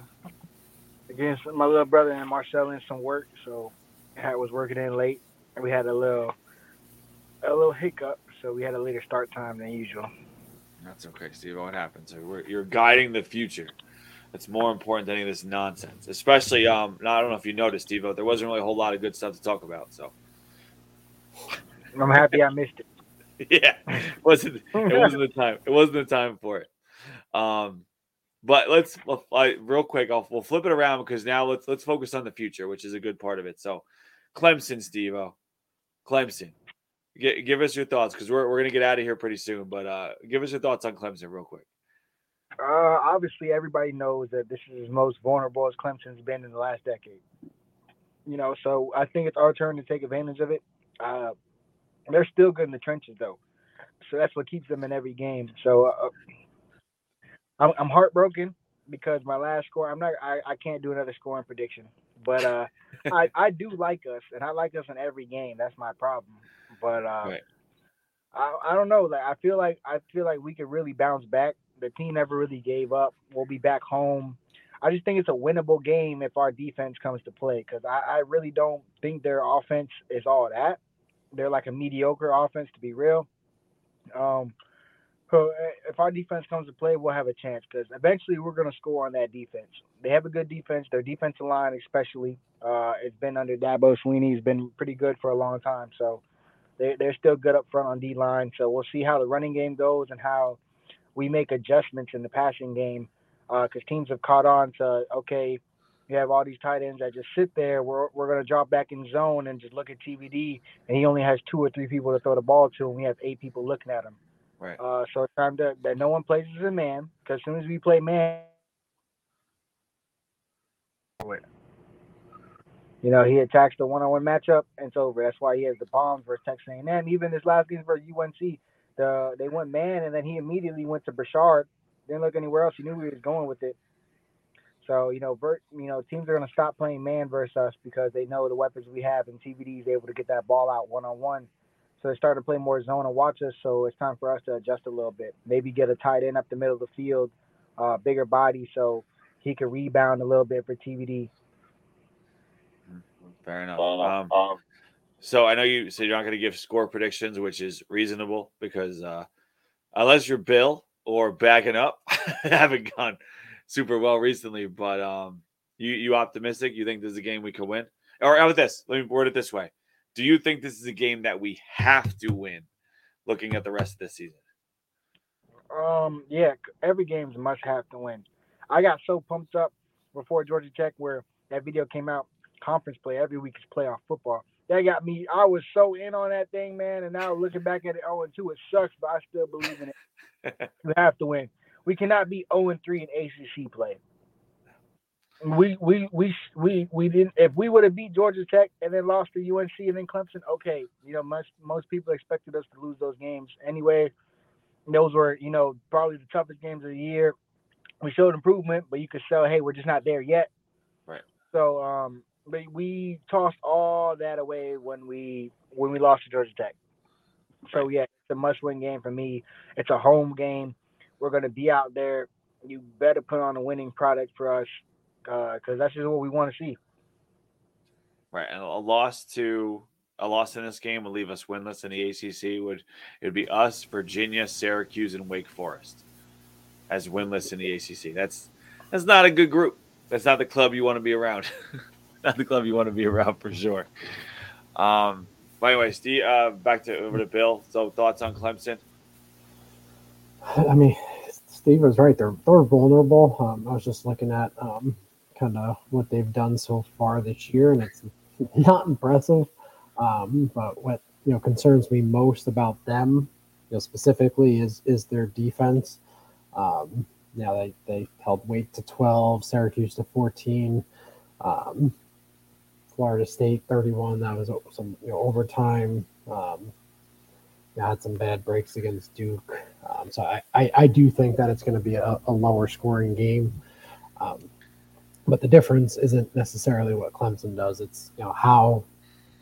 against my little brother and Marcel in some work, so I was working in late, and we had a little a little hiccup, so we had a later start time than usual. That's okay, Steve. What happens? We're, you're guiding the future. That's more important than any of this nonsense. Especially, um, I don't know if you noticed, Steve, there wasn't really a whole lot of good stuff to talk about. So, I'm happy I missed it. yeah, it wasn't it wasn't the time. It wasn't the time for it. Um, but let's I, real quick. I'll we'll flip it around because now let's let's focus on the future, which is a good part of it. So, Clemson, Steve, Clemson, G- give us your thoughts because we're we're gonna get out of here pretty soon. But uh, give us your thoughts on Clemson, real quick. Uh, obviously, everybody knows that this is as most vulnerable as Clemson's been in the last decade. You know, so I think it's our turn to take advantage of it. Uh, they're still good in the trenches, though, so that's what keeps them in every game. So uh, I'm, I'm heartbroken because my last score. I'm not. I, I can't do another scoring prediction, but uh, I I do like us, and I like us in every game. That's my problem. But uh, Right. I, I don't know. Like I feel like I feel like we could really bounce back. The team never really gave up. We'll be back home. I just think it's a winnable game if our defense comes to play because I, I really don't think their offense is all that. They're like a mediocre offense to be real. Um, so uh, if our defense comes to play, we'll have a chance because eventually we're going to score on that defense. They have a good defense. Their defensive line, especially, uh, it's been under Dabo Swinney. Has been pretty good for a long time. So they they're still good up front on D line. So we'll see how the running game goes and how we make adjustments in the passing game because uh, teams have caught on to okay. You have all these tight ends that just sit there. We're, we're going to drop back in zone and just look at TVD, and he only has two or three people to throw the ball to, and we have eight people looking at him. Right. Uh, so it's time to, that no one plays as a man because as soon as we play man, you know, he attacks the one-on-one matchup and it's over. That's why he has the bombs versus Texas A&M. Even this last game for UNC, the they went man and then he immediately went to Brashard. Didn't look anywhere else. He knew where he was going with it. So you know, Bert, you know, teams are gonna stop playing man versus us because they know the weapons we have, and TVD is able to get that ball out one on one. So they started to play more zone and watch us. So it's time for us to adjust a little bit. Maybe get a tight end up the middle of the field, uh, bigger body, so he can rebound a little bit for TVD. Fair enough. Um, so I know you said you're not going to give score predictions, which is reasonable because uh, unless you're Bill or backing up, haven't gone super well recently. But um, you you optimistic? You think this is a game we could win? Or how about this? Let me word it this way: Do you think this is a game that we have to win? Looking at the rest of this season. Um, yeah, every game's must have to win. I got so pumped up before Georgia Tech where that video came out. Conference play every week is playoff football. That got me. I was so in on that thing, man. And now looking back at it, 0 2, it sucks, but I still believe in it. we have to win. We cannot be 0 3 in ACC play. We we we we we didn't. If we would have beat Georgia Tech and then lost to UNC and then Clemson, okay. You know, most most people expected us to lose those games anyway. Those were, you know, probably the toughest games of the year. We showed improvement, but you could show, hey, we're just not there yet. Right. So, um, but we tossed all that away when we when we lost to Georgia Tech. So yeah, it's a must-win game for me. It's a home game. We're gonna be out there. You better put on a winning product for us, because uh, that's just what we want to see. Right, and a loss to a loss in this game would leave us winless in the ACC. Would it would be us, Virginia, Syracuse, and Wake Forest as winless in the ACC? That's that's not a good group. That's not the club you want to be around. not the club you want to be around for sure. Um, but anyway, Steve, uh, back to over to Bill. So thoughts on Clemson? I mean, Steve was right. They're they're vulnerable. Um, I was just looking at um, kind of what they've done so far this year, and it's not impressive. Um, but what you know concerns me most about them, you know, specifically is is their defense. Um, you know, they they held Wake to twelve, Syracuse to fourteen. Um, Florida State 31. That was some you know, overtime. Um, had some bad breaks against Duke. Um, so I, I, I, do think that it's going to be a, a, lower scoring game. Um, but the difference isn't necessarily what Clemson does. It's you know how,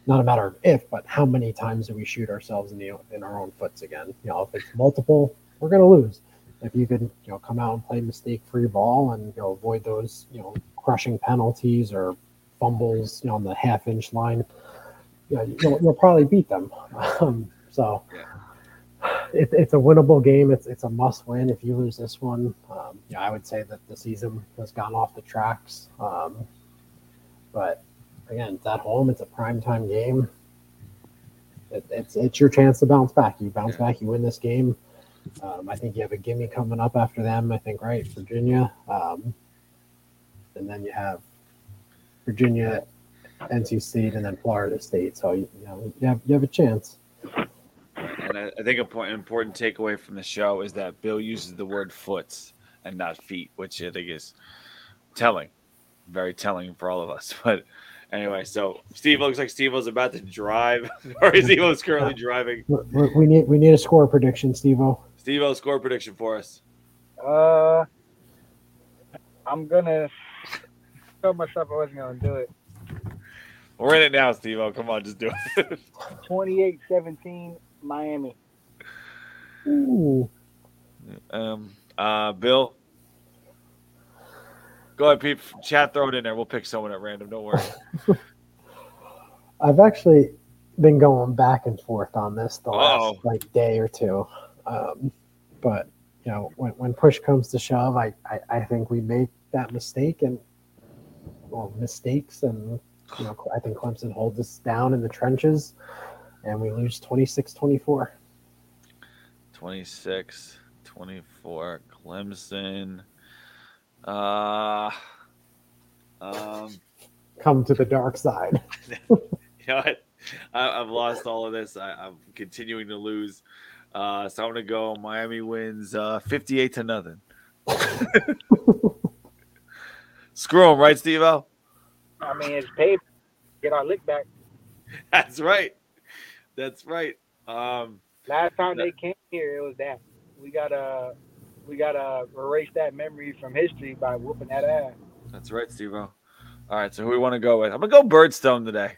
not a matter of if, but how many times do we shoot ourselves in the in our own foots again? You know, if it's multiple, we're going to lose. If you can you know come out and play mistake free ball and you know avoid those you know crushing penalties or fumbles, you know, on the half inch line, you know, you'll, you'll probably beat them. Um, so it, it's a winnable game. It's it's a must win. If you lose this one, um, yeah, I would say that the season has gone off the tracks. Um, but again, it's at home. It's a prime time game. It, it's it's your chance to bounce back. You bounce yeah. back. You win this game. Um, I think you have a gimme coming up after them. I think right, Virginia, um, and then you have Virginia, NC State, and then Florida State. So you, know, you have you have a chance. And I, I think a point, important takeaway from the show is that Bill uses the word foots and not feet, which I think is telling, very telling for all of us. But anyway, so Steve looks like Steve was about to drive, or Steve was currently driving. We, we need we need a score prediction, Steve O. Steve O, score prediction for us. Uh, I'm gonna told myself I wasn't going to do it. We're in it now, Steve. Oh, Come on, just do it. 28 17, Miami. Ooh. Um, uh, Bill, go ahead, Pete. Chat, throw it in there. We'll pick someone at random. Don't worry. I've actually been going back and forth on this the last Uh-oh. like day or two. Um, but you know, when, when push comes to shove, I, I, I think we make that mistake and well mistakes and you know I think Clemson holds us down in the trenches and we lose 26-24. 26, 24, Clemson. Uh, um, Come to the dark side. you know what? I, I've lost all of this. I, I'm continuing to lose. Uh, so I'm gonna go. Miami wins uh, 58 to nothing. Screw them, right, Steve? I mean, it's paid. Get our lick back. That's right. That's right. Um, Last time they came here, it was that. We gotta, we gotta erase that memory from history by whooping that ass. that's right, Steve. All right, so who we want to go with? I'm gonna go Birdstone today.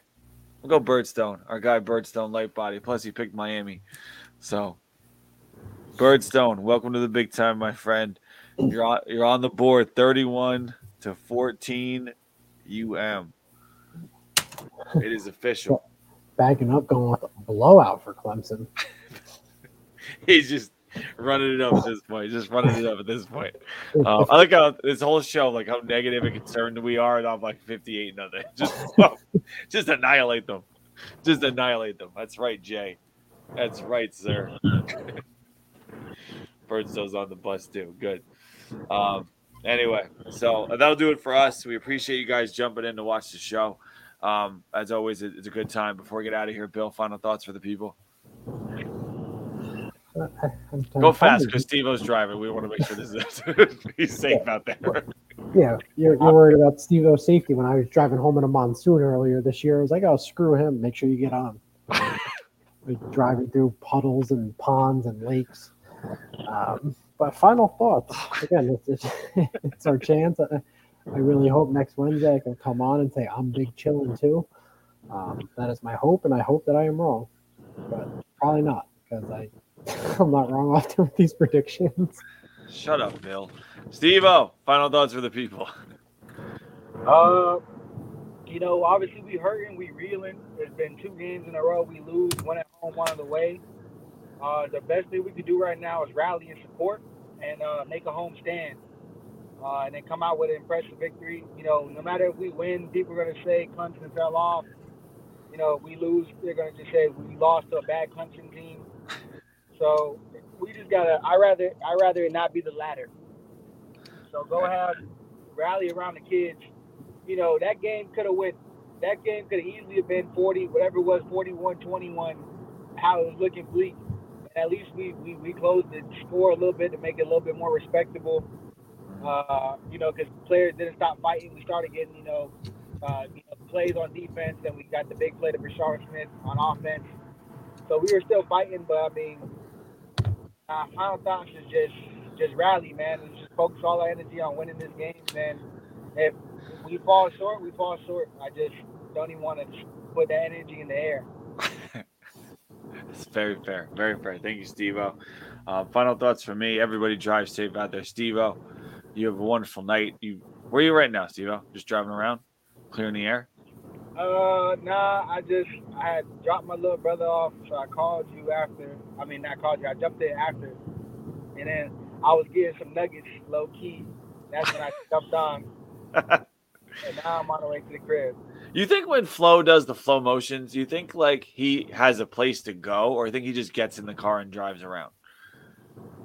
We'll go Birdstone. Our guy Birdstone, light body. Plus, he picked Miami. So, Birdstone, welcome to the big time, my friend. You're on. You're on the board, 31 to 14, UM. It is official. Backing up, going with a blowout for Clemson. He's just running it up at this point. Just running it up at this point. Um, I like how this whole show, like how negative and concerned we are, and I'm like 58 nothing. Just, just annihilate them. Just annihilate them. That's right, Jay. That's right, sir. Birdstone's on the bus too. Good. Um, anyway, so that'll do it for us. We appreciate you guys jumping in to watch the show. Um, as always, it's a good time. Before we get out of here, Bill, final thoughts for the people. Go fast because Steve O's driving. We want to make sure this is he's safe out there. Yeah, you're, you're worried about Steve O's safety. When I was driving home in a monsoon earlier this year, I was like, "Oh, screw him! Make sure you get on." Like driving through puddles and ponds and lakes. Um, but final thoughts. Again, it's, it's, it's our chance. I, I really hope next Wednesday I can come on and say I'm big chilling too. Um, that is my hope, and I hope that I am wrong, but probably not because I I'm not wrong often with these predictions. Shut up, Bill. Steve O, final thoughts for the people. Uh, you know, obviously we hurting, we reeling. There's been two games in a row we lose, one at home, one on the way. Uh, the best thing we could do right now is rally and support and uh, make a home stand. Uh, and then come out with an impressive victory. You know, no matter if we win, people are gonna say Clemson fell off. You know, if we lose, they're gonna just say we lost to a bad Clemson team. So we just gotta. I rather I rather it not be the latter. So go ahead, rally around the kids. You know that game could have went. That game could have easily have been 40, whatever it was, 41, 21. How it was looking bleak. At least we, we we closed the score a little bit to make it a little bit more respectable. Uh, you know, because players didn't stop fighting. We started getting you know, uh, you know plays on defense, and we got the big play to Brashard Smith on offense. So we were still fighting, but I mean, uh, final thoughts is just just rally, man, and just focus all our energy on winning this game. And if we fall short, we fall short. I just don't even want to put that energy in the air. It's very fair. Very fair. Thank you, Steve O. Uh, final thoughts for me. Everybody drive safe out there. Steve O, you have a wonderful night. You Where are you right now, Steve O? Just driving around? Clearing the air? Uh, nah, I just I had dropped my little brother off, so I called you after. I mean, not called you. I jumped in after, and then I was getting some nuggets, low key. That's when I jumped on, and now I'm on the way to the crib. You think when Flo does the flow motions, you think like he has a place to go, or you think he just gets in the car and drives around?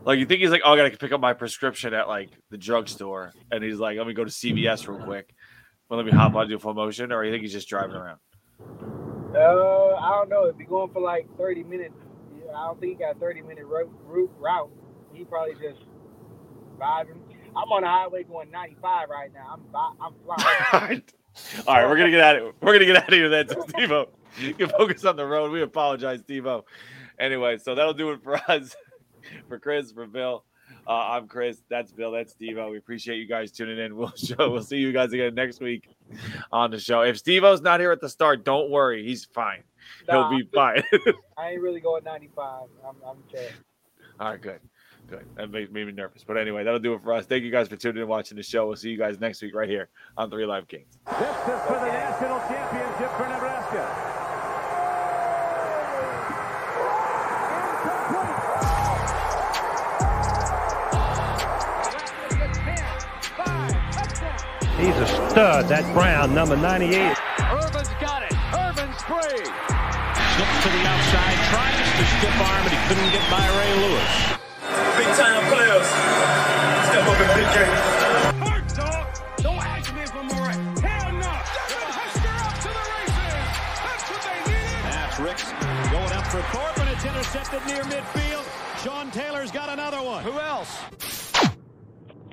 Like you think he's like, oh, I gotta pick up my prescription at like the drugstore, and he's like, let me go to CVS real quick. Well, let me hop on do flow motion, or you think he's just driving around? Uh, I don't know. It'd be going for like 30 minutes. I don't think he got 30 minute route. route, route. He probably just vibing. I'm on the highway going 95 right now. I'm I'm flying. All right, we're gonna get out of we're gonna get out of here then, Steve. You can focus on the road. We apologize, Steve. Anyway, so that'll do it for us. For Chris, for Bill. Uh, I'm Chris. That's Bill. That's Steve. We appreciate you guys tuning in. We'll show. We'll see you guys again next week on the show. If Steve O's not here at the start, don't worry. He's fine. Nah, He'll be fine. I ain't really going 95. I'm, I'm chill. All right, good. Good. That made, made me nervous. But anyway, that'll do it for us. Thank you guys for tuning in and watching the show. We'll see you guys next week right here on Three Live Canes. This is for the national championship for Nebraska. He's a stud, that Brown, number 98. Irvin's got it. Irvin's free. Slips to the outside, tries to stiff arm, but he couldn't get by Ray Lewis. Big time players. Step up in big game. Hard dog. Don't ask me if I'm all right. Hell no. Devin Hester up to the races. That's what they needed. That's Ricks going up for Thorpe, and it's intercepted near midfield. Sean Taylor's got another one. Who else?